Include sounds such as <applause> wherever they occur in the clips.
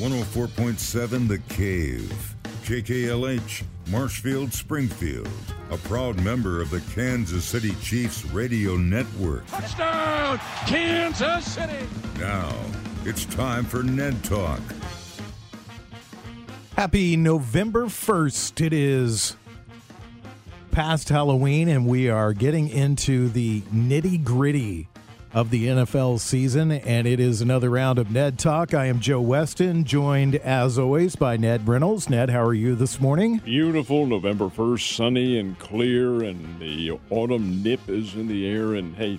104.7 The Cave. KKLH, Marshfield, Springfield. A proud member of the Kansas City Chiefs radio network. Touchdown, Kansas City! Now, it's time for Ned Talk. Happy November 1st. It is past Halloween, and we are getting into the nitty gritty of the NFL season, and it is another round of Ned Talk. I am Joe Weston, joined as always by Ned Reynolds. Ned, how are you this morning? Beautiful November 1st, sunny and clear, and the autumn nip is in the air. And hey,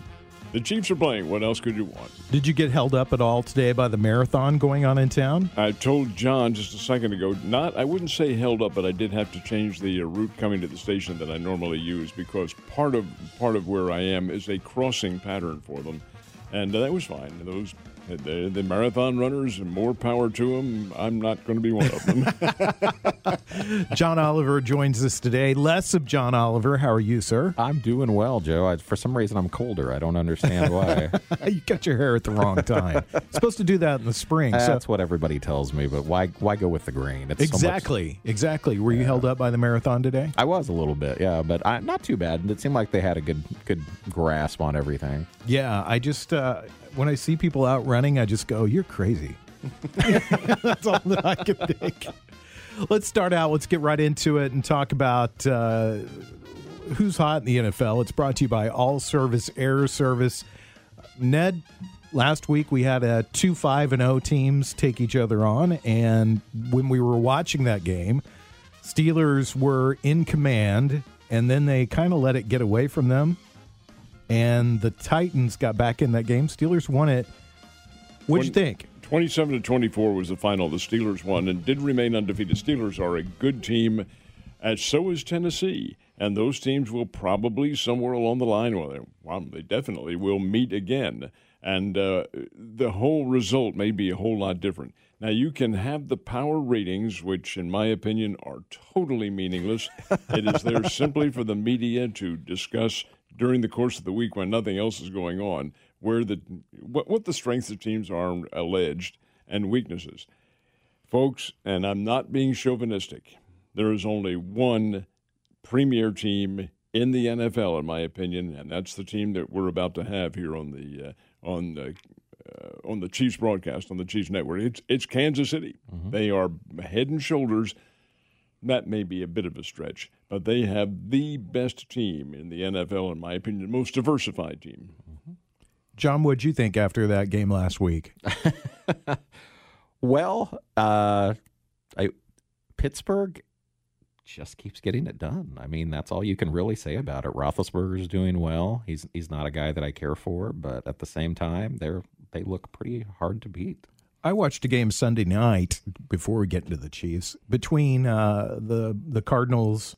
the Chiefs are playing. What else could you want? Did you get held up at all today by the marathon going on in town? I told John just a second ago, not, I wouldn't say held up, but I did have to change the uh, route coming to the station that I normally use because part of part of where I am is a crossing pattern for them, and that was fine. Those the, the marathon runners, and more power to them. I'm not going to be one of them. <laughs> <laughs> John Oliver joins us today. Less of John Oliver. How are you, sir? I'm doing well, Joe. I, for some reason, I'm colder. I don't understand why. <laughs> you cut your hair at the wrong time. supposed to do that in the spring. So. That's what everybody tells me, but why why go with the grain? It's exactly, so much, exactly. Were you held up by the marathon today? I was a little bit, yeah, but I, not too bad. It seemed like they had a good good grasp on everything. Yeah, I just uh, when I see people out running, I just go, "You're crazy." <laughs> That's all that I can think. Let's start out. Let's get right into it and talk about uh, who's hot in the NFL. It's brought to you by All Service Air Service. Ned, last week we had a two five and zero teams take each other on, and when we were watching that game, Steelers were in command, and then they kind of let it get away from them and the Titans got back in that game. Steelers won it. What'd you think? 27 to 24 was the final. The Steelers won and did remain undefeated. Steelers are a good team, as so is Tennessee. And those teams will probably somewhere along the line, well, they, well, they definitely will meet again. And uh, the whole result may be a whole lot different. Now, you can have the power ratings, which, in my opinion, are totally meaningless. it is there <laughs> simply for the media to discuss during the course of the week when nothing else is going on, where the what, what the strengths of teams are alleged and weaknesses. Folks, and I'm not being chauvinistic, there is only one premier team in the NFL, in my opinion, and that's the team that we're about to have here on the uh, on the uh, on the Chiefs broadcast on the Chiefs network. It's it's Kansas City. Mm-hmm. They are head and shoulders that may be a bit of a stretch, but they have the best team in the NFL, in my opinion, the most diversified team. Mm-hmm. John, what'd you think after that game last week? <laughs> well, uh, I, Pittsburgh just keeps getting it done. I mean, that's all you can really say about it. Roethlisberger's doing well. He's he's not a guy that I care for, but at the same time, they're they look pretty hard to beat. I watched a game Sunday night before we get into the Chiefs between uh, the the Cardinals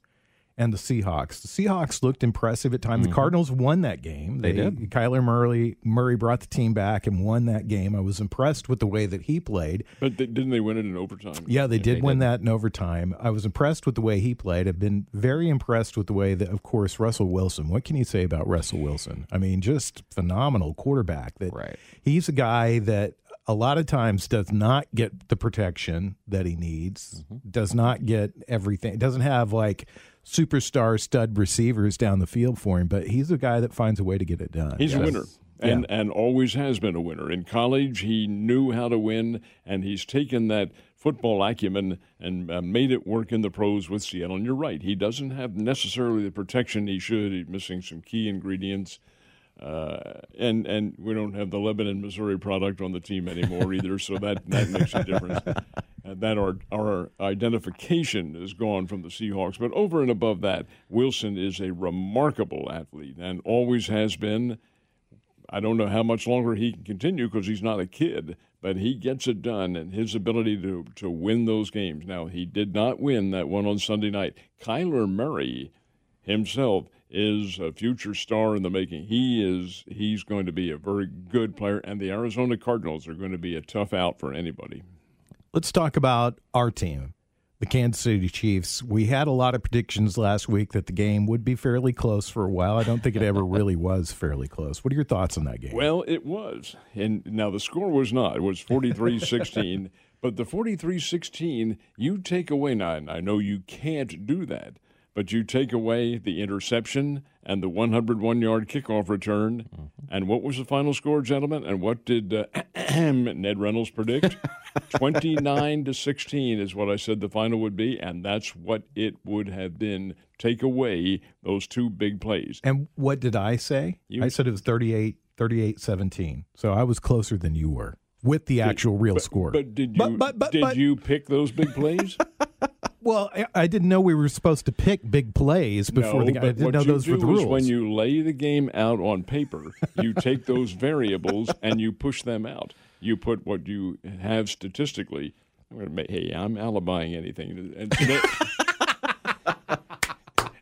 and the Seahawks. The Seahawks looked impressive at times. Mm-hmm. The Cardinals won that game. They, they, did. Kyler Murray Murray brought the team back and won that game. I was impressed with the way that he played. But they, didn't they win it in overtime? Yeah, they did they win did. that in overtime. I was impressed with the way he played. I've been very impressed with the way that, of course, Russell Wilson. What can you say about Russell Wilson? I mean, just phenomenal quarterback. That right. He's a guy that a lot of times does not get the protection that he needs, mm-hmm. does not get everything, doesn't have like superstar stud receivers down the field for him, but he's a guy that finds a way to get it done. He's yes. a winner. And, yeah. and always has been a winner. In college, he knew how to win, and he's taken that football acumen and uh, made it work in the pros with Seattle. And you're right, he doesn't have necessarily the protection he should. He's missing some key ingredients. Uh, and and we don't have the Lebanon, Missouri product on the team anymore either, so that, that makes a difference. <laughs> And that our our identification is gone from the Seahawks. But over and above that, Wilson is a remarkable athlete and always has been. I don't know how much longer he can continue because he's not a kid, but he gets it done and his ability to, to win those games. Now, he did not win that one on Sunday night. Kyler Murray himself is a future star in the making. He is he's going to be a very good player and the Arizona Cardinals are going to be a tough out for anybody. Let's talk about our team, the Kansas City Chiefs. We had a lot of predictions last week that the game would be fairly close for a while. I don't think it ever really was fairly close. What are your thoughts on that game? Well, it was. And now the score was not. It was 43-16. <laughs> But the 43 16, you take away, nine. I know you can't do that, but you take away the interception and the 101 yard kickoff return. Mm-hmm. And what was the final score, gentlemen? And what did uh, <clears throat> Ned Reynolds predict? <laughs> 29 to 16 is what I said the final would be, and that's what it would have been. Take away those two big plays. And what did I say? You, I said it was 38 38 17. So I was closer than you were with the actual real but, score. But did you but, but, did you pick those big plays? <laughs> well, I, I, didn't know we were supposed to pick big plays before no, the game. I didn't know those were the rules. When you lay the game out on paper, you take those <laughs> variables and you push them out. You put what you have statistically. Hey, I'm alibying anything. <laughs> <laughs>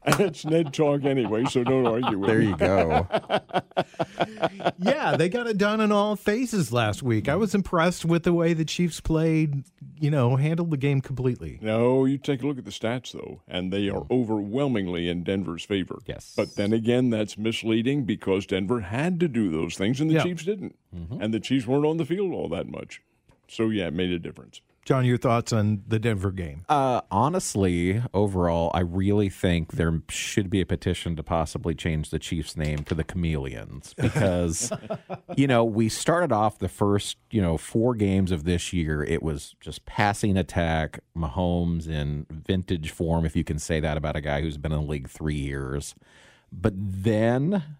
<laughs> It's Ned talk anyway, so don't argue with me. There you go. <laughs> yeah, they got it done in all phases last week. I was impressed with the way the Chiefs played, you know, handled the game completely. No, you take a look at the stats, though, and they are overwhelmingly in Denver's favor. Yes. But then again, that's misleading because Denver had to do those things and the Yeah. Chiefs didn't. Mm-hmm. And the Chiefs weren't on the field all that much. So, yeah, it made a difference. John, your thoughts on the Denver game? Uh, honestly, overall, I really think there should be a petition to possibly change the Chiefs' name to the Chameleons <laughs> because, you know, we started off the first, you know, four games of this year. It was just passing attack, Mahomes in vintage form, if you can say that about a guy who's been in the league three years. But then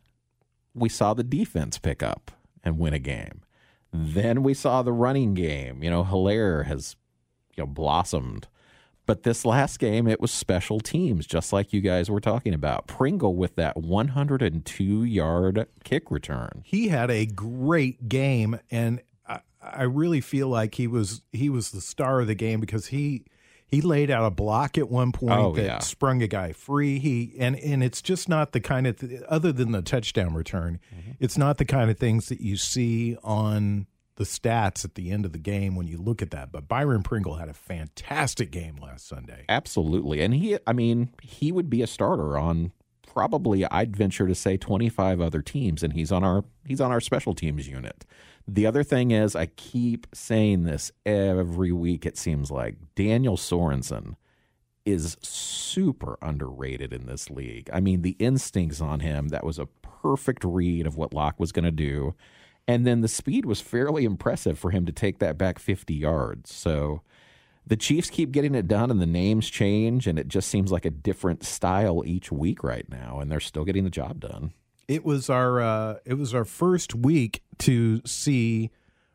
we saw the defense pick up and win a game. Then we saw the running game. You know, Helaire has you know blossomed. But this last game, it was special teams, just like you guys were talking about. Pringle with that 102 yard kick return. He had a great game, and I, I really feel like he was he was the star of the game because he he laid out a block at one point Oh, that yeah. sprung a guy free. He and and it's just not the kind of th- other than the touchdown return, mm-hmm. it's not the kind of things that you see on the stats at the end of the game when you look at that. But Byron Pringle had a fantastic game last Sunday. Absolutely. And he, I mean, he would be a starter on probably, I'd venture to say, 25 other teams, and he's on our he's on our special teams unit. The other thing is, I keep saying this every week. It seems like Daniel Sorensen is super underrated in this league. I mean, the instincts on him, that was a perfect read of what Lock was going to do. And then the speed was fairly impressive for him to take that back 50 yards. So the Chiefs keep getting it done and the names change, and it just seems like a different style each week right now, and they're still getting the job done. It was our uh, it was our first week to see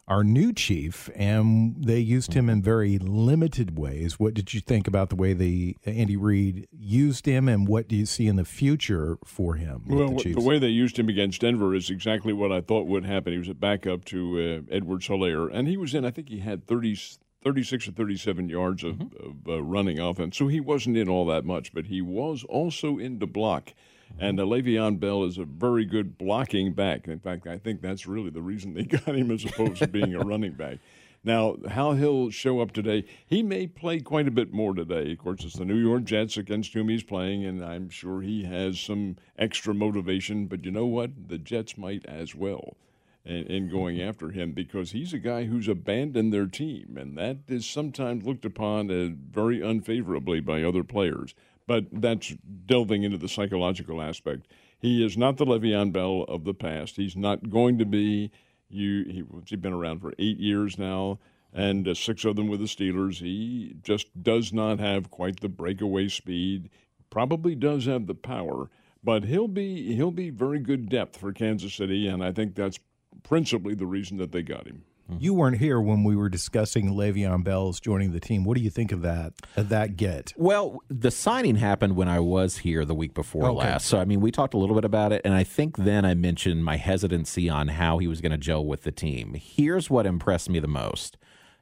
our new chief, and they used him in very limited ways. What did you think about the way the Andy Reid used him, and what do you see in the future for him? Well, the, the, way they used him against Denver is exactly what I thought would happen. He was a backup to uh, Edwards Helaire, and he was in, I think he had 30, 36 or 37 yards of, of uh, running offense. So he wasn't in all that much, but he was also in the block. And uh, Le'Veon Bell is a very good blocking back. In fact, I think that's really the reason they <laughs> got him as opposed to being a running back. Now, how he'll show up today, he may play quite a bit more today. Of course, it's the New York Jets against whom he's playing, and I'm sure he has some extra motivation. But you know what? The Jets might as well in, in going after him because he's a guy who's abandoned their team, and that is sometimes looked upon as very unfavorably by other players. But that's delving into the psychological aspect. He is not the Le'Veon Bell of the past. He's not going to be. You, he, he's been around for eight years now, and uh, six of them with the Steelers. He just does not have quite the breakaway speed. Probably does have the power, but he'll be he'll be very good depth for Kansas City, and I think that's principally the reason that they got him. Mm-hmm. you weren't here when we were discussing Le'Veon Bell's joining the team. What do you think of that? Of that get? Well, the signing happened when I was here the week before Okay. last. So, I mean, we talked a little bit about it, and I think then I mentioned my hesitancy on how he was going to gel with the team. Here's what impressed me the most.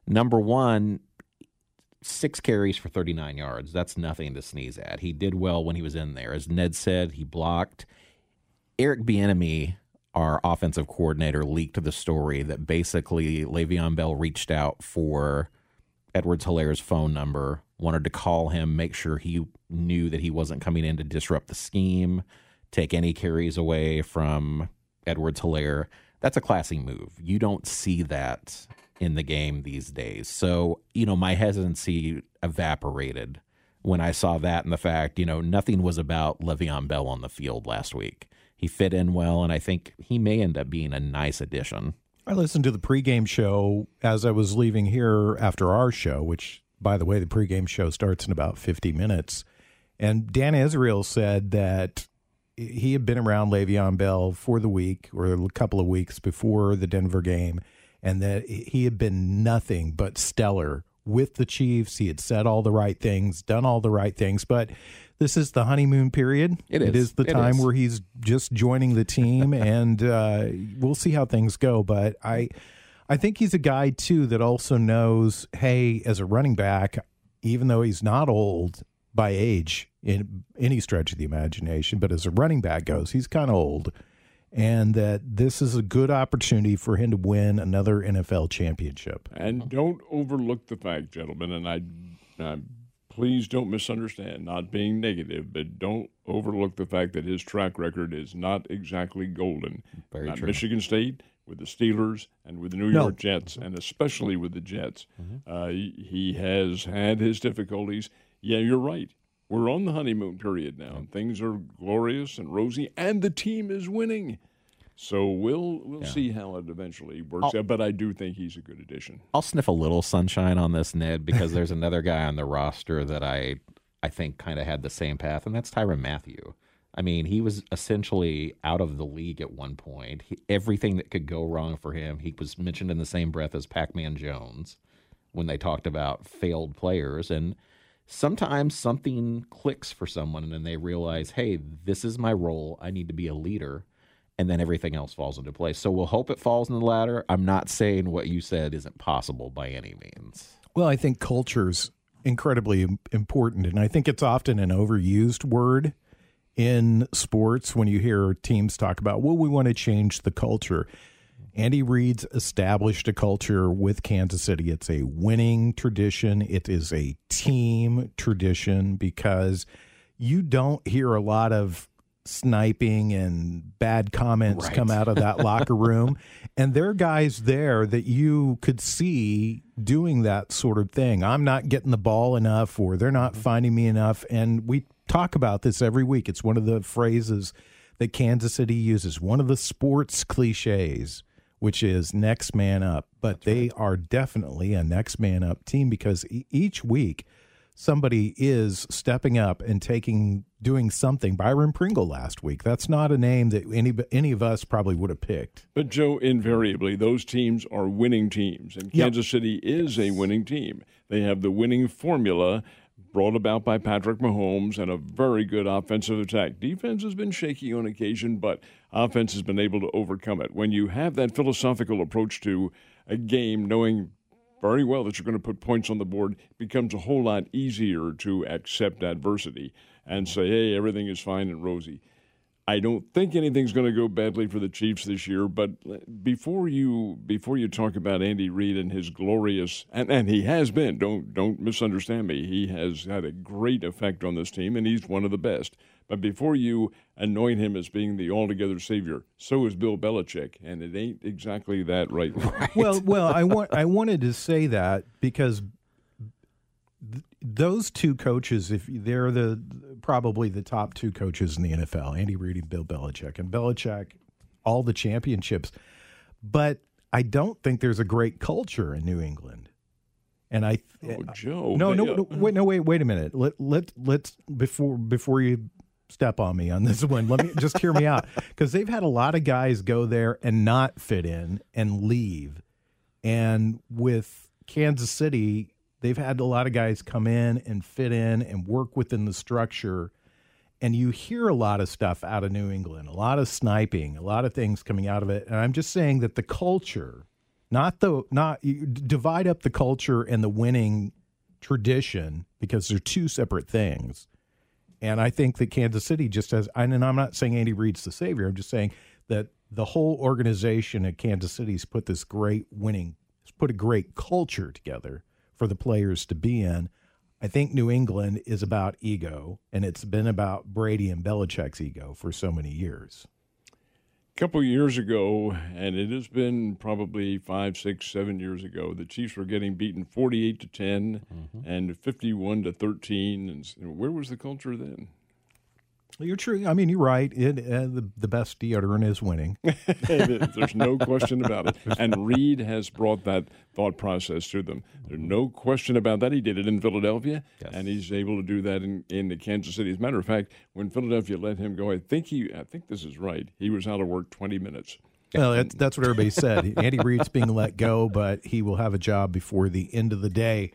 Number one, six carries for 39 yards. That's nothing to sneeze at. He did well when he was in there. As Ned said, he blocked. Eric Bieniemy, our offensive coordinator, leaked the story that basically Le'Veon Bell reached out for Edwards Helaire's phone number, wanted to call him, make sure he knew that he wasn't coming in to disrupt the scheme, take any carries away from Edwards Helaire. That's a classy move. You don't see that in the game these days. So, you know, my hesitancy evaporated when I saw that and the fact, you know, nothing was about Le'Veon Bell on the field last week. He fit in well, and I think he may end up being a nice addition. I listened to the pregame show as I was leaving here after our show, which, by the way, the pregame show starts in about 50 minutes. And Dan Israel said that he had been around Le'Veon Bell for the week or a couple of weeks before the Denver game, and that he had been nothing but stellar with the Chiefs. He had said all the right things, done all the right things, but this is the honeymoon period. It is. It is the It time is. where he's just joining the team, <laughs> and uh, we'll see how things go. But I, I think he's a guy too that also knows, hey, as a running back, even though he's not old by age in any stretch of the imagination, but as a running back goes, he's kind of old. And that this is a good opportunity for him to win another NFL championship. And don't overlook the fact, gentlemen, and I, I please don't misunderstand, not being negative, but don't overlook the fact that his track record is not exactly golden. Very At true. Michigan State, with the Steelers, and with the New No. York Jets, and especially with the Jets, Mm-hmm. uh, he he has had his difficulties. Yeah, you're right. We're on the honeymoon period now, and things are glorious and rosy, and the team is winning. So we'll we'll see how it eventually works out. But I do think he's a good addition. I'll sniff a little sunshine on this, Ned, because there's another guy on the roster that I I think kind of had the same path, and that's Tyrann Mathieu. I mean, he was essentially out of the league at one point. He, everything that could go wrong for him, he was mentioned in the same breath as Pac-Man Jones when they talked about failed players and sometimes something clicks for someone and they realize, "Hey, this is my role. I need to be a leader." And then everything else falls into place. So we'll hope it falls in the ladder. I'm not saying what you said isn't possible by any means. Well, I think culture's incredibly important, and I think it's often an overused word in sports when you hear teams talk about, well, we want to change the culture. Andy Reid's established a culture with Kansas City. It's a winning tradition. It is a team tradition because you don't hear a lot of sniping and bad comments Right. come out of that locker room. <laughs> And there are guys there that you could see doing that sort of thing. I'm not getting the ball enough, or they're not mm-hmm. finding me enough. And we talk about this every week. It's one of the phrases that Kansas City uses, one of the sports cliches, which is next man up. But they are definitely a next man up team because e- each week somebody is stepping up and taking doing something. Byron Pringle last week. That's not a name that any any of us probably would have picked. But Joe, invariably, those teams are winning teams, and Yep. Kansas City is a winning team. They have the winning formula brought about by Patrick Mahomes and a very good offensive attack. Defense has been shaky on occasion, but offense has been able to overcome it. When you have that philosophical approach to a game, knowing very well that you're going to put points on the board, it becomes a whole lot easier to accept adversity and say, hey, everything is fine and rosy. I don't think anything's going to go badly for the Chiefs this year. But uh, before you before you talk about Andy Reid and his glorious and, and he has been don't don't misunderstand me. He has had a great effect on this team, and he's one of the best. But before you anoint him as being the altogether savior, so is Bill Belichick, and it ain't exactly that right now. Well, well, I want I wanted to say that because those two coaches, if they're the probably the top two coaches in the NFL, Andy Reid and Bill Belichick, and Belichick, all the championships, but I don't think there's a great culture in New England, and I. Oh, Joe. No, no, uh, no, wait, no, wait, wait a minute. Let let let's before before you step on me on this <laughs> one. Let me just hear me out because they've had a lot of guys go there and not fit in and leave, and with Kansas City, they've had a lot of guys come in and fit in and work within the structure. And you hear a lot of stuff out of New England, a lot of sniping, a lot of things coming out of it. And I'm just saying that the culture, not the not you divide up the culture and the winning tradition because they're two separate things. And I think that Kansas City just has, and I'm not saying Andy Reid's the savior. I'm just saying that the whole organization at Kansas City's put this great winning, put a great culture together for the players to be in. I think New England is about ego, and it's been about Brady and Belichick's ego for so many years. A couple of years ago, and it has been probably five, six, seven years ago, the Chiefs were getting beaten 48 to 10 mm-hmm. and 51 to 13. And where was the culture then? You're true. I mean, you're right. It, uh, the the best deodorant is winning. <laughs> Is. There's no question about it. And Reid has brought that thought process to them. There's no question about that. He did it in Philadelphia, and he's able to do that in, in the Kansas City. As a matter of fact, when Philadelphia let him go, I think he, I think this is right. He was out of work 20 minutes. Well, that's, that's what everybody said. <laughs> Andy Reid's being let go, but he will have a job before the end of the day.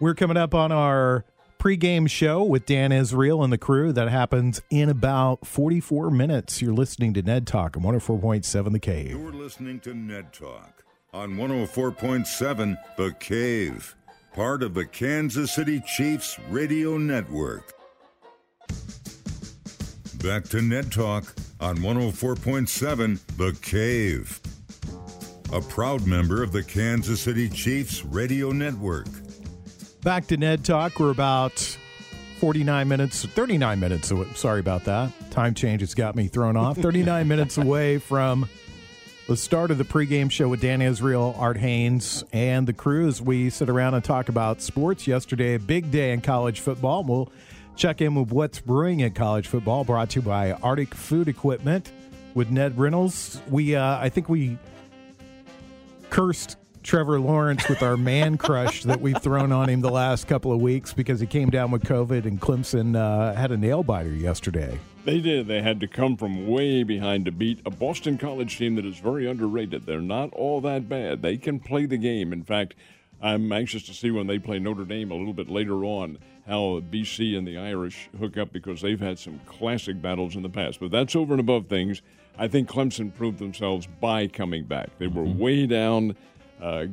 We're coming up on our pregame show with Dan Israel and the crew. That happens in about 44 minutes. You're listening to Ned Talk on 104.7 The Cave. You're listening to Ned Talk on 104.7 The Cave, part of the Kansas City Chiefs radio network. Back to Ned Talk on 104.7 The Cave, a proud member of the Kansas City Chiefs radio network. Back to Ned Talk. We're about 49 minutes, 39 minutes away. Sorry about that. Time change has got me thrown off. 39 <laughs> minutes away from the start of the pregame show with Dan Israel, Art Hains, and the crew as we sit around and talk about sports. Yesterday, a big day in college football. We'll check in with what's brewing in college football, brought to you by Arctic Food Equipment with Ned Reynolds. We, uh, I think we cursed Trevor Lawrence with our man crush that we've thrown on him the last couple of weeks because he came down with COVID and Clemson uh, had a nail biter yesterday. They did. They had to come from way behind to beat a Boston College team that is very underrated. They're not all that bad. They can play the game. In fact, I'm anxious to see when they play Notre Dame a little bit later on how BC and the Irish hook up because they've had some classic battles in the past. But that's over and above things. I think Clemson proved themselves by coming back. They were way down, uh,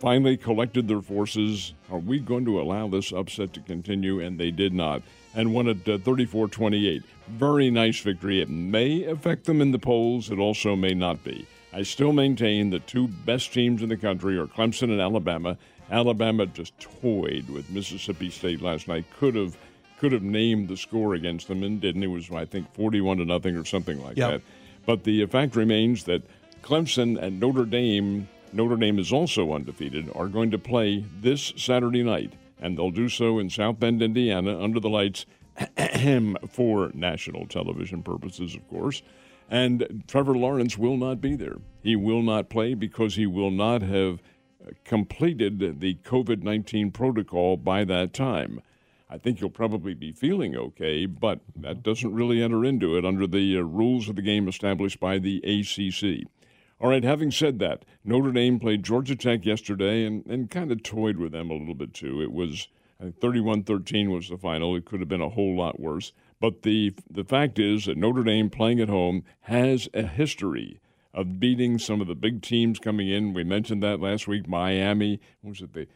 finally collected their forces. Are we going to allow this upset to continue? And they did not. And won at 34 28. Very nice victory. It may affect them in the polls, it also may not be. I still maintain the two best teams in the country are Clemson and Alabama. Alabama just toyed with Mississippi State last night. Could have could have named the score against them and didn't. It was I think forty-one to nothing or something like Yep. that. But the fact remains that Clemson and Notre Dame, Notre Dame is also undefeated, are going to play this Saturday night, and they'll do so in South Bend, Indiana, under the lights <clears throat> for national television purposes, of course. And Trevor Lawrence will not be there. He will not play because he will not have completed the COVID 19 protocol by that time. I think he'll probably be feeling okay, but that doesn't really enter into it under the uh, rules of the game established by the ACC. All right, having said that, Notre Dame played Georgia Tech yesterday and, and kind of toyed with them a little bit too. It was 31 13 was the final. It could have been a whole lot worse. But the, the fact is that Notre Dame playing at home has a history of beating some of the big teams coming in. We mentioned that last week. Miami, was it? The,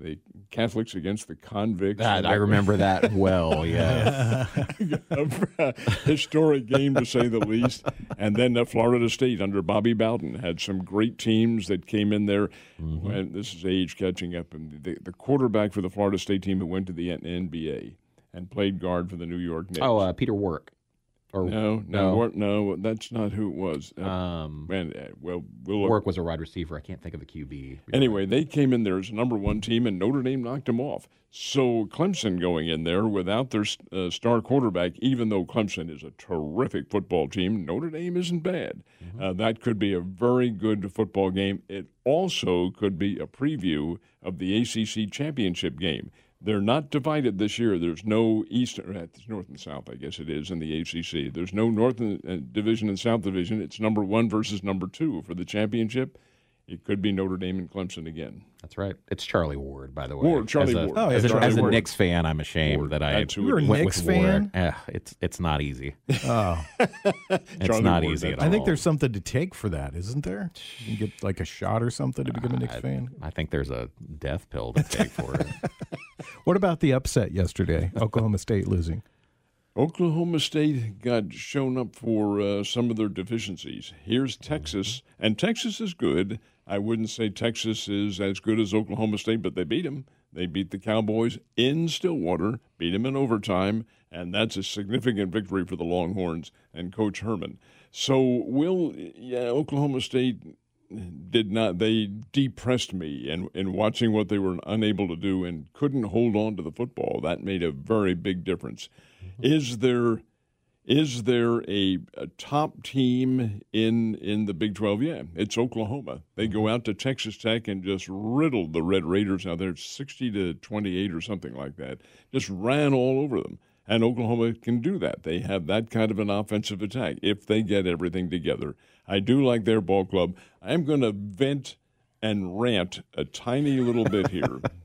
the Catholics against the convicts. That, I remember that well. Yeah. <laughs> historic game to say the least. And then uh, Florida State under Bobby Bowden had some great teams that came in there. And this is age catching up. And the, the quarterback for the Florida State team who went to the NBA and played guard for the New York Knicks. oh, uh, Peter Warrick. Or no, no, no. Wor- no, that's not who it was. Uh, Um, man, uh, well, we'll look Warrick was a wide receiver. I can't think of the QB. Anyway, they came in there as a number one team, and Notre Dame knocked them off. So Clemson going in there without their uh, star quarterback, even though Clemson is a terrific football team, Notre Dame isn't bad. Uh, that could be a very good football game. It also could be a preview of the ACC championship game. They're not divided this year. There's no East, or uh, North and South, I guess it is, in the ACC. There's no North uh, Division and South Division. It's number one versus number two for the championship. It could be Notre Dame and Clemson again. That's right. It's Charlie Ward, by the way. Ward, Charlie as a, Ward. Oh, yeah, as a, Charlie as a Ward. Knicks fan, I'm ashamed Ward. that I That's who You're a it is. went Knicks with Ward. fan? Eh, it's it's not easy. Oh, <laughs> It's Charlie not Ward, easy at all. I think there's something to take for that, isn't there? You can get like a shot or something to become a Knicks I, fan. I think there's a death pill to take for it. <laughs> What about the upset yesterday? <laughs> Oklahoma State losing. Oklahoma State got shown up for uh, some of their deficiencies. Here's Texas, and Texas is good. I wouldn't say Texas is as good as Oklahoma State, but they beat them. They beat the Cowboys in Stillwater, beat them in overtime, and that's a significant victory for the Longhorns and Coach Herman. So, will yeah, Oklahoma State did not they depressed me and in, in watching what they were unable to do and couldn't hold on to the football that made a very big difference mm-hmm. is there is there a, a, top team in in the Big 12 yeah it's Oklahoma they go mm-hmm. out to Texas Tech and just riddled the Red Raiders now they're 60 to 28 or something like that just ran all over them and Oklahoma can do that. They have that kind of an offensive attack if they get everything together. I do like their ball club. I'm going to vent and rant a tiny little bit here. <laughs>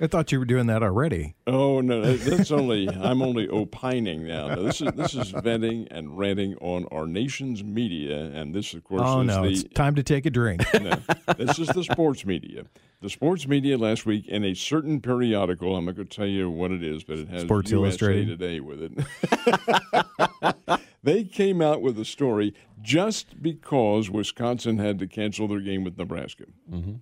I thought you were doing that already. Oh no, that's only I'm only opining now. No, this is this is venting and ranting on our nation's media, and this, of course, oh is no, the, it's time to take a drink. <laughs> no, this is the sports media. The sports media last week in a certain periodical. I'm not going to tell you what it is, but it has Sports USA Illustrated. Today with it. <laughs> they came out with a story just because Wisconsin had to cancel their game with Nebraska. Mm-hmm.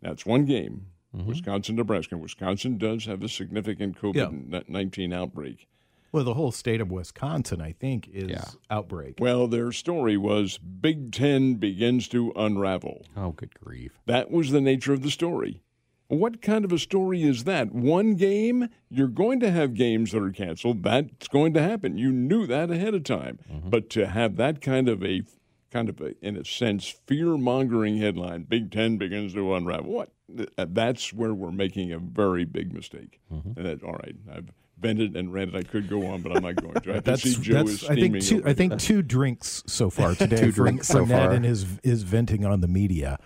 That's one game. Mm-hmm. Wisconsin, Nebraska. Wisconsin does have a significant Yeah. COVID 19 outbreak. well, the whole state of Wisconsin, I think, is Yeah. outbreak. Well, their story was Big Ten begins to unravel. Oh, good grief. That was the nature of the story. What kind of a story is that? One game? You're going to have games that are canceled. That's going to happen. You knew that ahead of time. Mm-hmm. But to have that kind of a kind of a, in a sense, fear mongering headline, Big Ten begins to unravel. What? Th- That's where we're making a very big mistake. And that, all right, I've vented and ranted. I could go on, but I'm not going to. I <laughs> can That's, see Joe is that's I think steaming two. over I think two drinks so far <laughs> today. Two drinks for so Ned far. and his his venting on the media.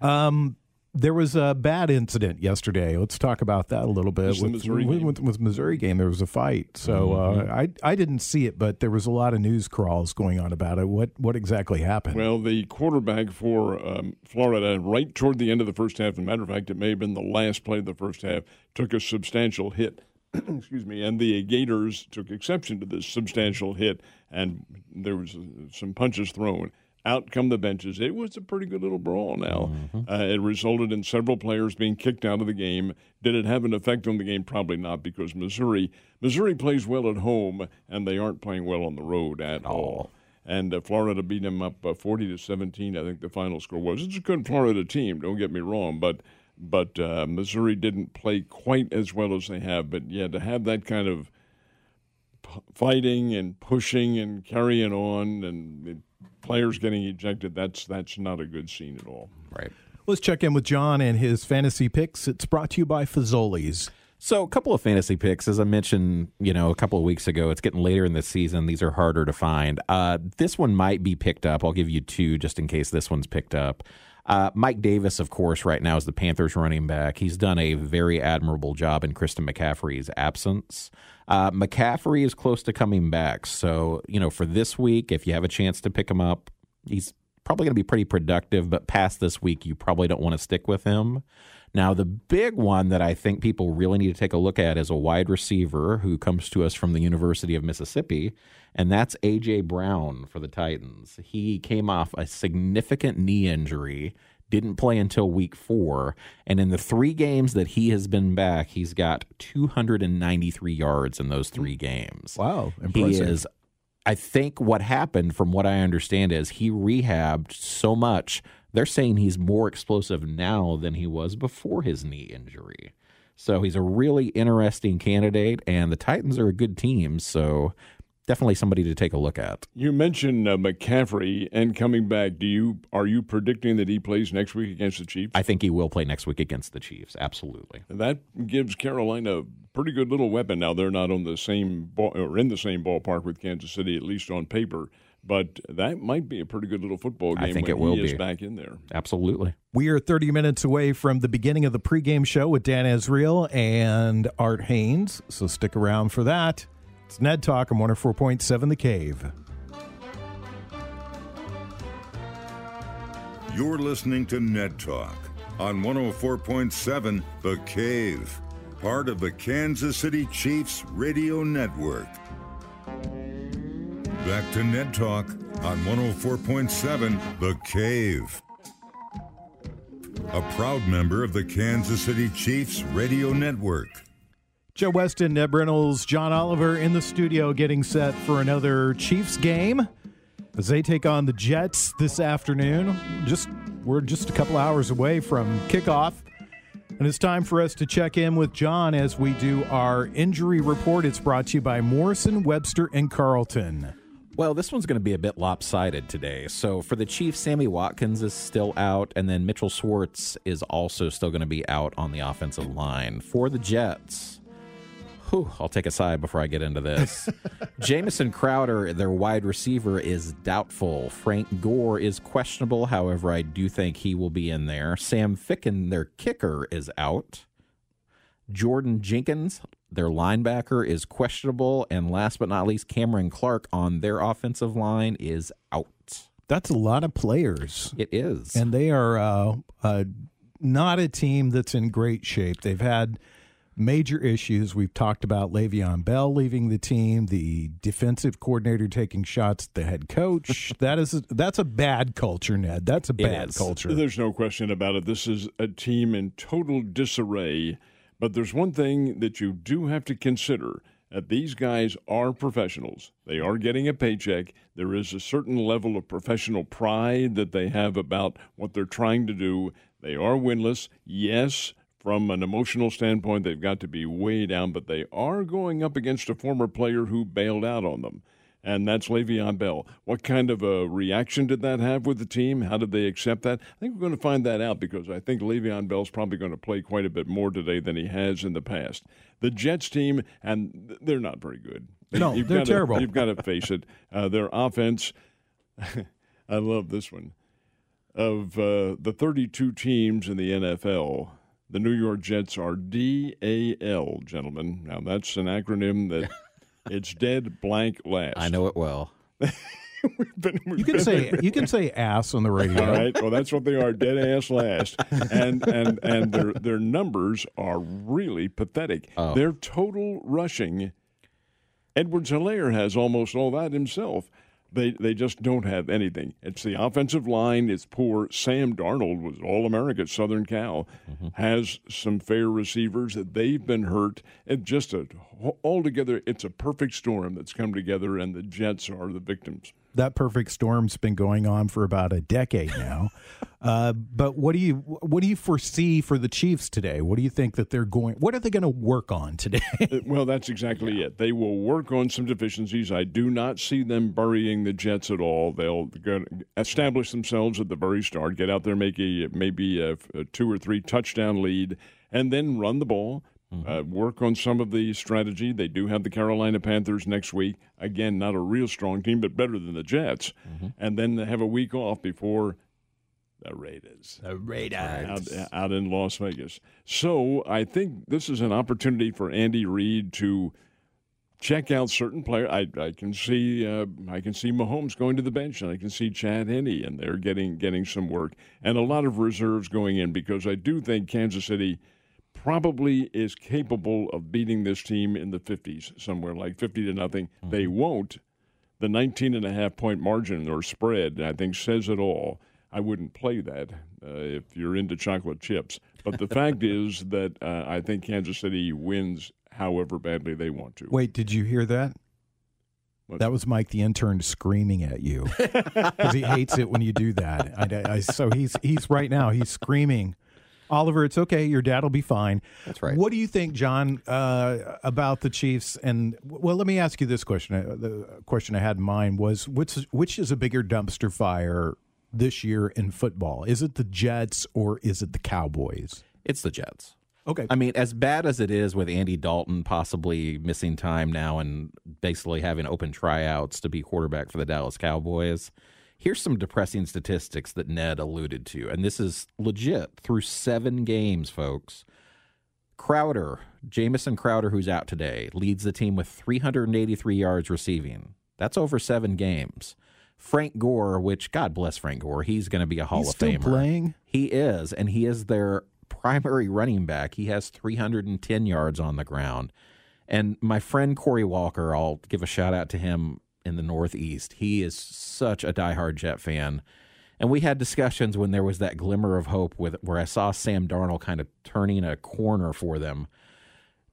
Um, there was a bad incident yesterday. Let's talk about that a little bit. With, Missouri with, game. with, with Missouri game, there was a fight. So Mm-hmm. uh, I I didn't see it, but there was a lot of news crawls going on about it. What what exactly happened? Well, the quarterback for um, Florida, right toward the end of the first half, as a matter of fact, it may have been the last play of the first half, took a substantial hit. <clears throat> Excuse me, and the Gators took exception to this substantial hit, and there was uh, some punches thrown. Out come the benches. It was a pretty good little brawl. Now, uh, it resulted in several players being kicked out of the game. Did it have an effect on the game? Probably not, because Missouri Missouri plays well at home, and they aren't playing well on the road at all and uh, Florida beat them up uh, 40 to 17. I think the final score was. It's a good Florida team. Don't get me wrong, but but uh, Missouri didn't play quite as well as they have. But yeah, to have that kind of p- fighting and pushing and carrying on and players getting ejected, that's that's not a good scene at all. Right. Let's check in with John and his fantasy picks. It's brought to you by Fazoli's. So, a couple of fantasy picks, as I mentioned, you know, a couple of weeks ago. It's getting later in the season; these are harder to find. Uh, this one might be picked up. I'll give you two just in case this one's picked up. Uh, Mike Davis, of course, right now is the Panthers running back. He's done a very admirable job in Christian McCaffrey's absence. Uh, McCaffrey is close to coming back, so you know, for this week, if you have a chance to pick him up, he's probably going to be pretty productive. But past this week, you probably don't want to stick with him. Now, the big one that I think people really need to take a look at is a wide receiver who comes to us from the University of Mississippi, and that's A.J. Brown for the Titans. He came off a significant knee injury, didn't play until week four, and in the three games that he has been back, he's got 293 yards in those three games. Wow, impressive. He is. I think what happened, from what I understand, is he rehabbed so much. They're saying he's more explosive now than he was before his knee injury. So he's a really interesting candidate, and the Titans are a good team. So definitely somebody to take a look at. You mentioned uh, McCaffrey and coming back. Do you are you predicting that he plays next week against the Chiefs? I think he will play next week against the Chiefs. Absolutely. That gives Carolina a pretty good little weapon. Now they're not on the same ball, or in the same ballpark with Kansas City, at least on paper. But that might be a pretty good little football game. I game think when it will he is be. back in there. Absolutely. We are 30 minutes away from the beginning of the pregame show with Dan Israel and Art Hains, so stick around for that. It's Ned Talk on 104.7 The Cave. You're listening to Ned Talk on 104.7 The Cave, part of the Kansas City Chiefs Radio Network. Back to Ned Talk on 104.7 The Cave. a proud member of the Kansas City Chiefs Radio Network. Joe Weston, Ned Reynolds, John Oliver in the studio getting set for another Chiefs game as they take on the Jets this afternoon. Just we're just a couple hours away from kickoff. And it's time for us to check in with John as we do our injury report. It's brought to you by Morrison, Webster, and Carlton. Well, this one's going to be a bit lopsided today. So for the Chiefs, Sammy Watkins is still out, and then Mitchell Schwartz is also still going to be out on the offensive line. For the Jets, whew, I'll take a side before I get into this. <laughs> Jamison Crowder, their wide receiver, is doubtful. Frank Gore is questionable. However, I do think he will be in there. Sam Ficken, their kicker, is out. Jordan Jenkins, their linebacker, is questionable. And last but not least, Cameron Clark on their offensive line is out. That's a lot of players. It is. And they are uh, uh, not a team that's in great shape. They've had major issues. We've talked about Le'Veon Bell leaving the team, the defensive coordinator taking shots at the head coach. <laughs> that is that's a bad culture, Ned. That's a bad culture. There's no question about it. This is a team in total disarray. But there's one thing that you do have to consider that these guys are professionals. They are getting a paycheck. There is a certain level of professional pride that they have about what they're trying to do. They are winless. Yes, from an emotional standpoint, they've got to be way down, but they are going up against a former player who bailed out on them and that's Le'Veon Bell. What kind of a reaction did that have with the team? How did they accept that? I think we're going to find that out because I think Le'Veon Bell's probably going to play quite a bit more today than he has in the past. The Jets team, and they're not very good. No, you've they're terrible. You've got to face it. Uh, their offense, <laughs> I love this one. Of uh, the 32 teams in the NFL, the New York Jets are DAL, gentlemen. Now, that's an acronym that. <laughs> It's dead blank last. I know it well. <laughs> we've been, we've you can say you can say ass on the radio. All right. Well, that's what they are, dead ass last, and and and their their numbers are really pathetic. Oh. Their total rushing. Edwards Helaire has almost all that himself. They they just don't have anything. It's the offensive line. It's poor. Sam Darnold was All America at Southern Cal. Mm-hmm. Has some fair receivers that they've been hurt. It just a altogether. It's a perfect storm that's come together, and the Jets are the victims. That perfect storm's been going on for about a decade now. <laughs> uh, but what do you what do you foresee for the Chiefs today? What do you think that they're going? What are they going to work on today? <laughs> Uh, well, that's exactly it. They will work on some deficiencies. I do not see them burying the Jets at all. They'll establish themselves at the very start, get out there, make a maybe a, a two or three touchdown lead, and then run the ball. Mm-hmm. Uh, work on some of the strategy. They do have the Carolina Panthers next week. Again, not a real strong team, but better than the Jets. Mm-hmm. And then they have a week off before the Raiders. The Raiders. Out, out, in Las Vegas. So I think this is an opportunity for Andy Reid to check out certain players. I, I can see uh, I can see Mahomes going to the bench, and I can see Chad Henne, and they're getting getting some work, and a lot of reserves going in because I do think Kansas City – probably is capable of beating this team in the 50s, somewhere like 50 to nothing. Mm-hmm. They won't. The 19 and a half point margin or spread, I think, says it all. I wouldn't play that uh, if you're into chocolate chips. But the fact <laughs> is that uh, I think Kansas City wins however badly they want to. Wait, did you hear that? What? That was Mike the intern screaming at you <laughs> because he hates it when you do that. I, I, so he's he's right now he's screaming Oliver, it's okay. Your dad will be fine. That's right. What do you think, John, uh, about the Chiefs? And well, let me ask you this question. Uh, the question I had in mind was which which is a bigger dumpster fire this year in football? Is it the Jets or is it the Cowboys? It's the Jets. Okay. I mean, as bad as it is with Andy Dalton possibly missing time now and basically having open tryouts to be quarterback for the Dallas Cowboys Here's some depressing statistics that Ned alluded to, and this is legit through seven games, folks. Crowder, Jamison Crowder, who's out today, leads the team with 383 yards receiving. That's over seven games. Frank Gore, which God bless Frank Gore, he's going to be a Hall he's of still Famer. Playing, he is, and he is their primary running back. He has 310 yards on the ground. And my friend Corey Walker, I'll give a shout out to him in the Northeast. He is such a diehard Jet fan. And we had discussions when there was that glimmer of hope with where I saw Sam Darnold kind of turning a corner for them.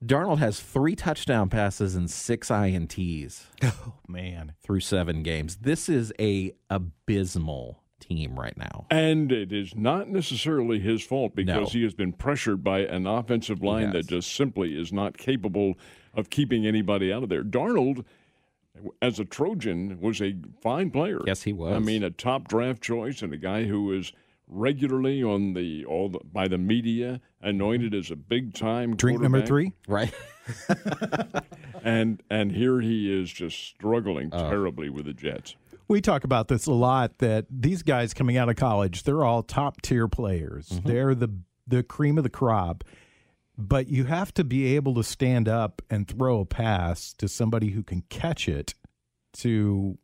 Darnold has three touchdown passes and six INTs. <laughs> Oh man, through seven games. This is a abysmal team right now. And it is not necessarily his fault because No. he has been pressured by an offensive line that just simply is not capable of keeping anybody out of there. Darnold, as a Trojan, was a fine player. Yes, he was. I mean, a top draft choice and a guy who is regularly on the all the, by the media anointed as a big time drink number three. Right? <laughs> and and here he is just struggling Oh. terribly with the Jets. We talk about this a lot that these guys coming out of college, they're all top tier players. Mm-hmm. They're the the cream of the crop. But you have to be able to stand up and throw a pass to somebody who can catch it to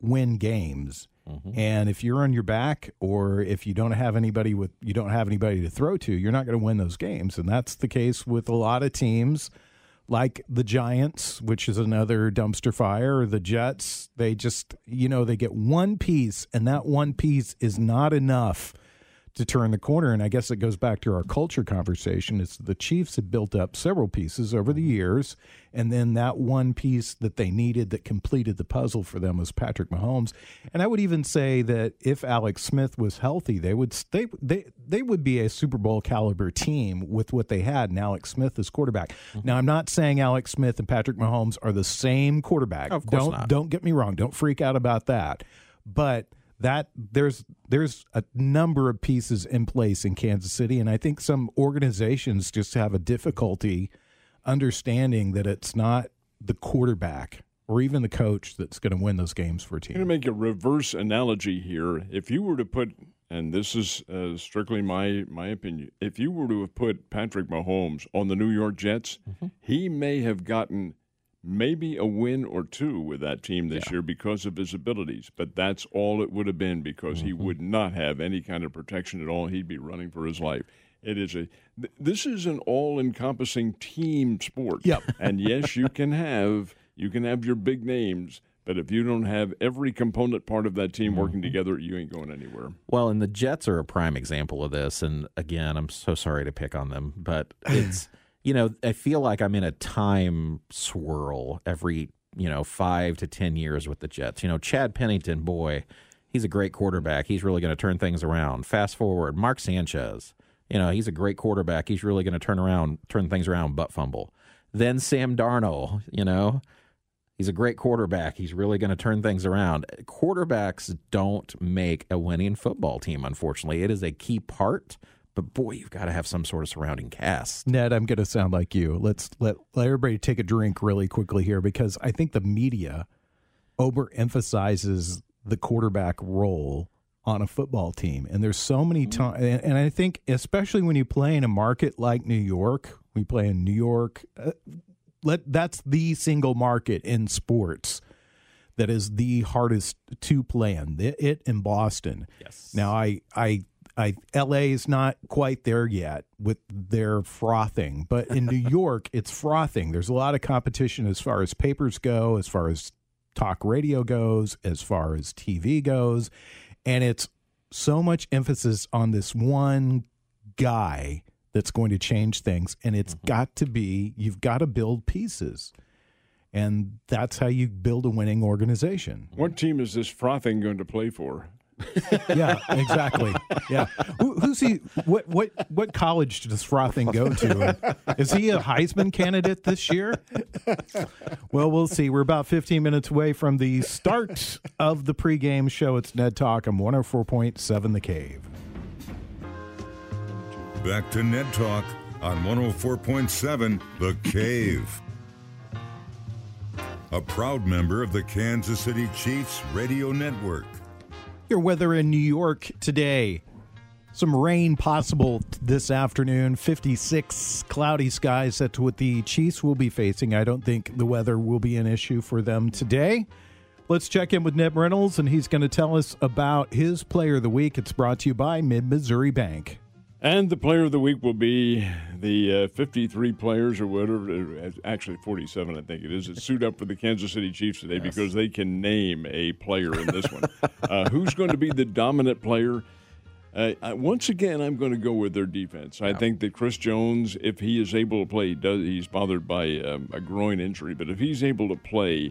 win games. Mm-hmm. And if you're on your back or if you don't have anybody with you don't have anybody to throw to, you're not going to win those games. And that's the case with a lot of teams like the Giants, which is another dumpster fire, or the Jets, they just, you know, they get one piece, and that one piece is not enough to turn the corner. And I guess it goes back to our culture conversation. It's the Chiefs have built up several pieces over the years, and then that one piece that they needed that completed the puzzle for them was Patrick Mahomes. And I would even say that if Alex Smith was healthy, they would they they they would be a Super Bowl caliber team with what they had. And Alex Smith as quarterback. Mm-hmm. Now I'm not saying Alex Smith and Patrick Mahomes are the same quarterback. Of course don't not. don't get me wrong. Don't freak out about that. But that there's there's a number of pieces in place in Kansas City, and I think some organizations just have a difficulty understanding that it's not the quarterback or even the coach that's going to win those games for a team. I'm going to make a reverse analogy here. If you were to put, and this is uh, strictly my my opinion, if you were to have put Patrick Mahomes on the New York Jets, he may have gotten maybe a win or two with that team this year because of his abilities. But that's all it would have been because he mm-hmm. would not have any kind of protection at all. He'd be running for his life. It is a. th- This is an all-encompassing team sport. Yep. <laughs> And yes, you can have you can have your big names, but if you don't have every component part of that team working mm-hmm. together, you ain't going anywhere. Well, and the Jets are a prime example of this. And again, I'm so sorry to pick on them, but it's, <laughs> you know, I feel like I'm in a time swirl every, you know, five to 10 years with the Jets. You know, Chad Pennington, boy, he's a great quarterback. He's really going to turn things around. Fast forward, Mark Sanchez, you know, he's a great quarterback. He's really going to turn around, turn things around, butt fumble. Then Sam Darnold, you know, He's a great quarterback. He's really going to turn things around. Quarterbacks don't make a winning football team, unfortunately. It is a key part, but boy, you've got to have some sort of surrounding cast. Ned, I'm going to sound like you. Let's let let everybody take a drink really quickly here because I think the media overemphasizes the quarterback role on a football team, and there's so many times, and, I think especially when you play in a market like New York, we play in New York. Uh, let that's the single market in sports that is the hardest to play in. It, it in Boston. Yes. Now I I I LA is not quite there yet with their frothing, but in New <laughs> York it's frothing. There's a lot of competition as far as papers go, as far as talk radio goes, as far as TV goes, and it's so much emphasis on this one guy that's going to change things and it's mm-hmm. got to be you've got to build pieces. And that's how you build a winning organization. What team is this frothing going to play for? <laughs> Yeah, exactly. Yeah, Who, who's he? What what what college does Frothing go to? Is he a Heisman candidate this year? Well, we'll see. We're about 15 minutes away from the start of the pregame show. It's Ned Talk. I'm 104.7 The Cave. Back to Ned Talk on 104.7 The Cave. A proud member of the Kansas City Chiefs Radio Network. Your weather in New York today. Some rain possible this afternoon. 56 cloudy skies. That's what the Chiefs will be facing. I don't think the weather will be an issue for them today. Let's check in with Ned Reynolds, and he's going to tell us about his player of the week. It's brought to you by Mid Missouri Bank. And the player of the week will be the uh, 53 players or whatever, actually 47, I think it is, that suit up for the Kansas City Chiefs today yes. because they can name a player in this one. <laughs> uh, who's going to be the dominant player? Uh, once again, I'm going to go with their defense. I think that Chris Jones, if he is able to play, does he's bothered by um, a groin injury, but if he's able to play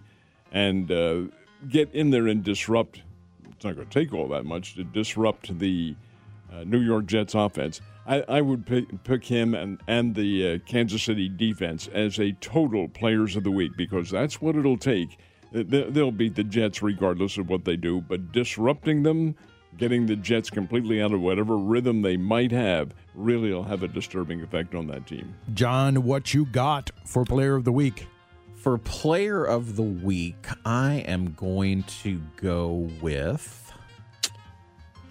and uh, get in there and disrupt, it's not going to take all that much to disrupt the – uh, New York Jets offense. I, I would pick, pick, him and, and the uh, Kansas City defense as a total players of the week because that's what it'll take. They'll beat the Jets regardless of what they do, but disrupting them, getting the Jets completely out of whatever rhythm they might have, really will have a disturbing effect on that team. John, what you got for player of the week? For player of the week, I am going to go with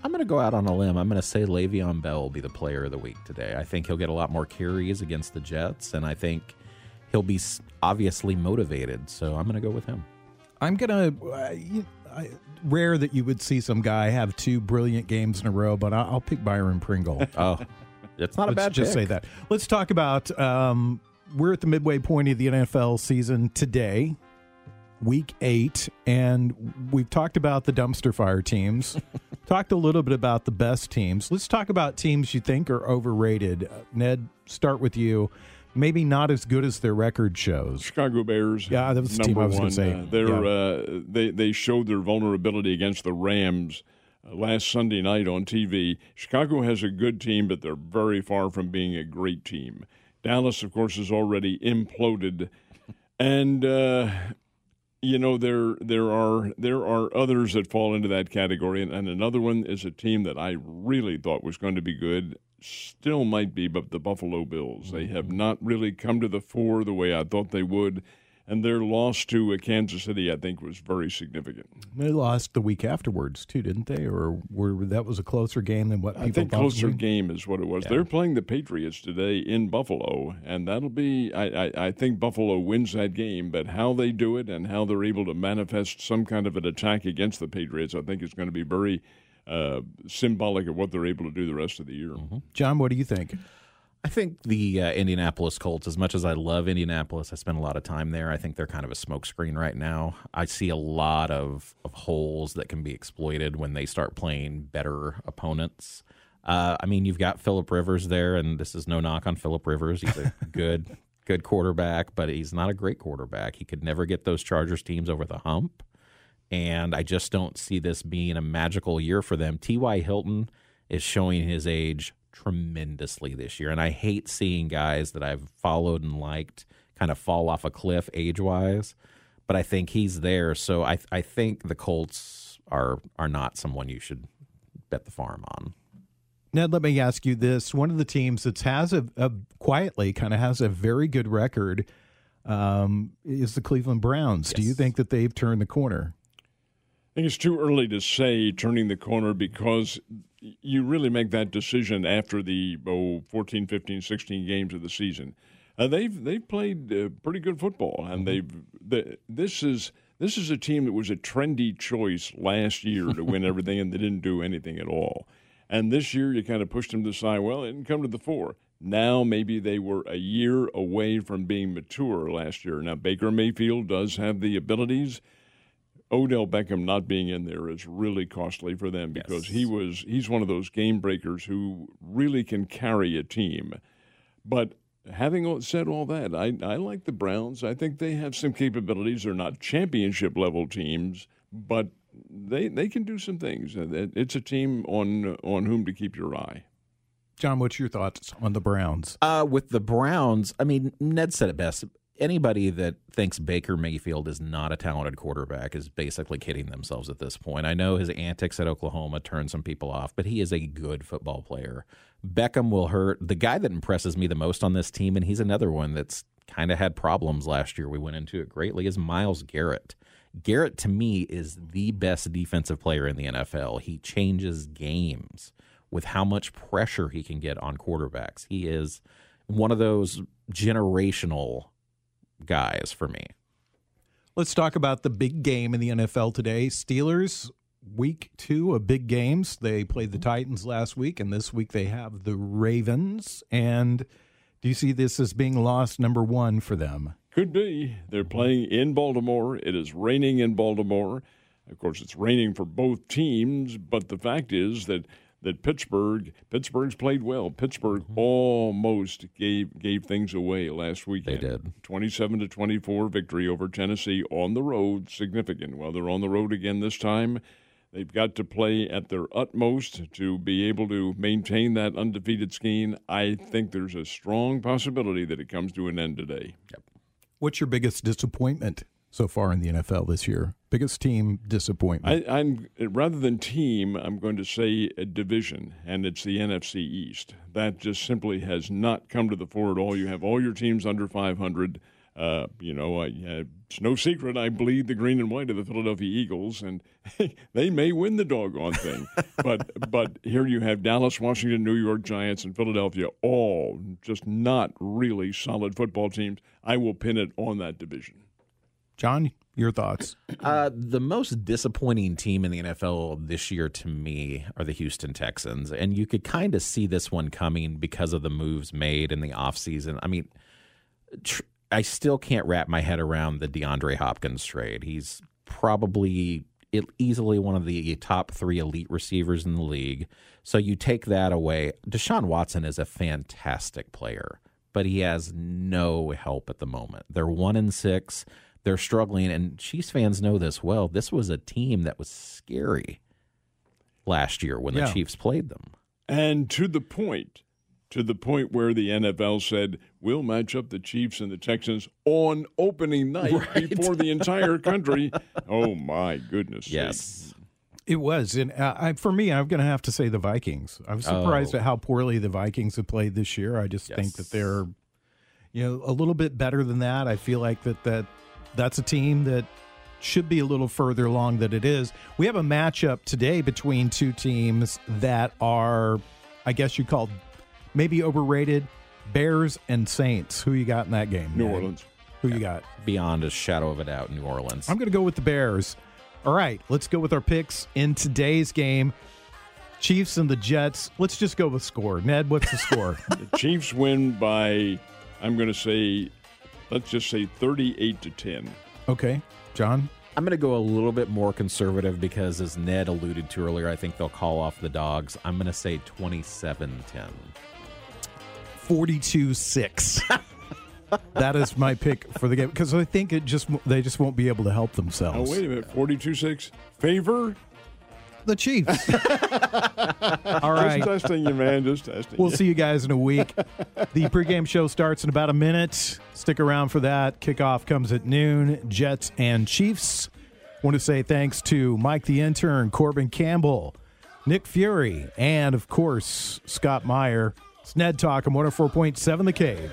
I'm going to go out on a limb. I'm going to say Le'Veon Bell will be the player of the week today. I think he'll get a lot more carries against the Jets, and I think he'll be obviously motivated. So I'm going to go with him. I'm going to. Uh, rare that you would see some guy have two brilliant games in a row, but I'll, I'll pick Byron Pringle. <laughs> oh, it's not a Let's bad. Just pick. say that. Let's talk about. Um, we're at the midway point of the NFL season today week eight, and we've talked about the dumpster fire teams, <laughs> talked a little bit about the best teams. Let's talk about teams you think are overrated. Uh, Ned, start with you. Maybe not as good as their record shows. Chicago Bears. Yeah, that was the team I was going to say. Uh, they're yeah. uh, they they showed their vulnerability against the Rams uh, last Sunday night on TV. Chicago has a good team, but they're very far from being a great team. Dallas, of course, has already imploded, <laughs> and uh, you know there there are there are others that fall into that category. And, and, another one is a team that I really thought was going to be good still might be but the Buffalo Bills. They have mm-hmm. not really come to the fore the way I thought they would and their loss to uh, Kansas City, I think, was very significant. They lost the week afterwards too, didn't they? Or were that was a closer game than what people I think closer game is what it was. Yeah. They're playing the Patriots today in Buffalo, and that'll be. I, I, I think Buffalo wins that game, but how they do it and how they're able to manifest some kind of an attack against the Patriots, I think is going to be very uh, symbolic of what they're able to do the rest of the year. Mm-hmm. John, what do you think? I think the uh, Indianapolis Colts, as much as I love Indianapolis, I spend a lot of time there. I think they're kind of a smokescreen right now. I see a lot of, of holes that can be exploited when they start playing better opponents. Uh, I mean, you've got Philip Rivers there, and this is no knock on Philip Rivers. He's a <laughs> good, good quarterback, but he's not a great quarterback. He could never get those Chargers teams over the hump, and I just don't see this being a magical year for them. T.Y. Hilton is showing his age tremendously this year. And I hate seeing guys that I've followed and liked kind of fall off a cliff age wise. But I think he's there. So I I think the Colts are are not someone you should bet the farm on. Ned, let me ask you this: One of the teams that has a, a quietly kind of has a very good record um, is the Cleveland Browns. Yes. Do you think that they've turned the corner? I think it's too early to say turning the corner because you really make that decision after the oh, 14, 15, 16 games of the season. Uh, they've they've played uh, pretty good football, and mm-hmm. they've this is this is a team that was a trendy choice last year to win <laughs> everything, and they didn't do anything at all. And this year, you kind of pushed them to the side. Well, it didn't come to the fore. Now maybe they were a year away from being mature last year. Now Baker Mayfield does have the abilities Odell Beckham not being in there is really costly for them because yes. he was he's one of those game breakers who really can carry a team. But having said all that, I, I like the Browns. I think they have some capabilities. They're not championship level teams, but they they can do some things. It's a team on on whom to keep your eye. John, what's your thoughts on the Browns? Uh, with the Browns, I mean, Ned said it best anybody that thinks Baker Mayfield is not a talented quarterback is basically kidding themselves at this point. I know his antics at Oklahoma turned some people off, but he is a good football player. Beckham will hurt. The guy that impresses me the most on this team, and he's another one that's kind of had problems last year, we went into it greatly, is Myles Garrett. Garrett, to me, is the best defensive player in the NFL. He changes games with how much pressure he can get on quarterbacks. He is one of those generational guys for me. Let's talk about the big game in the NFL today. Steelers week two of big games. They played the Titans last week, and this week they have the Ravens. And do you see this as being lost number one for them? Could be. They're playing in Baltimore. It is raining in Baltimore. Of course, it's raining for both teams, but the fact is that that Pittsburgh Pittsburgh's played well. Pittsburgh mm-hmm. almost gave gave things away last weekend. They did. 27 to 24 victory over Tennessee on the road, significant. Well, they're on the road again this time. They've got to play at their utmost to be able to maintain that undefeated scheme. I think there's a strong possibility that it comes to an end today. Yep. What's your biggest disappointment so far in the NFL this year? Biggest team disappointment? I, am rather than team, I'm going to say a division, and it's the NFC East. That just simply has not come to the fore at all. You have all your teams under 500. Uh, you know, I, uh, it's no secret I bleed the green and white of the Philadelphia Eagles, and <laughs> they may win the doggone thing. <laughs> but but here you have Dallas, Washington, New York Giants, and Philadelphia, all just not really solid football teams. I will pin it on that division. John, your thoughts? Uh, the most disappointing team in the NFL this year to me are the Houston Texans. And you could kind of see this one coming because of the moves made in the offseason. I mean, tr- I still can't wrap my head around the DeAndre Hopkins trade. He's probably easily one of the top three elite receivers in the league. So you take that away. Deshaun Watson is a fantastic player, but he has no help at the moment. They're one in six they're struggling, and Chiefs fans know this well. This was a team that was scary last year when yeah. the Chiefs played them. And to the point, to the point where the NFL said, we'll match up the Chiefs and the Texans on opening night <laughs> right. before the entire country. <laughs> oh, my goodness. Yes. It was, and uh, I, for me, I'm going to have to say the Vikings. I'm surprised oh. at how poorly the Vikings have played this year. I just yes. think that they're, you know, a little bit better than that. I feel like that that that's a team that should be a little further along than it is. We have a matchup today between two teams that are, I guess you call maybe overrated. Bears and Saints. Who you got in that game? New Orleans. Who yeah. you got? Beyond a shadow of a doubt, New Orleans. I'm going to go with the Bears. All right, let's go with our picks in today's game. Chiefs and the Jets. Let's just go with score. Ned, what's the score? <laughs> the Chiefs win by, I'm going to say let's just say 38 to 10. Okay. John? I'm going to go a little bit more conservative because, as Ned alluded to earlier, I think they'll call off the dogs. I'm going to say 27 10. 42 6. <laughs> that is my pick for the game because I think it just they just won't be able to help themselves. Oh, wait a minute. 42 6. Favor? The Chiefs. <laughs> All right. Just testing you, man. Just testing We'll you. see you guys in a week. The pregame show starts in about a minute. Stick around for that. Kickoff comes at noon. Jets and Chiefs. Want to say thanks to Mike the intern, Corbin Campbell, Nick Fury, and of course, Scott Meyer. It's Ned Talk on 104.7 The Cave.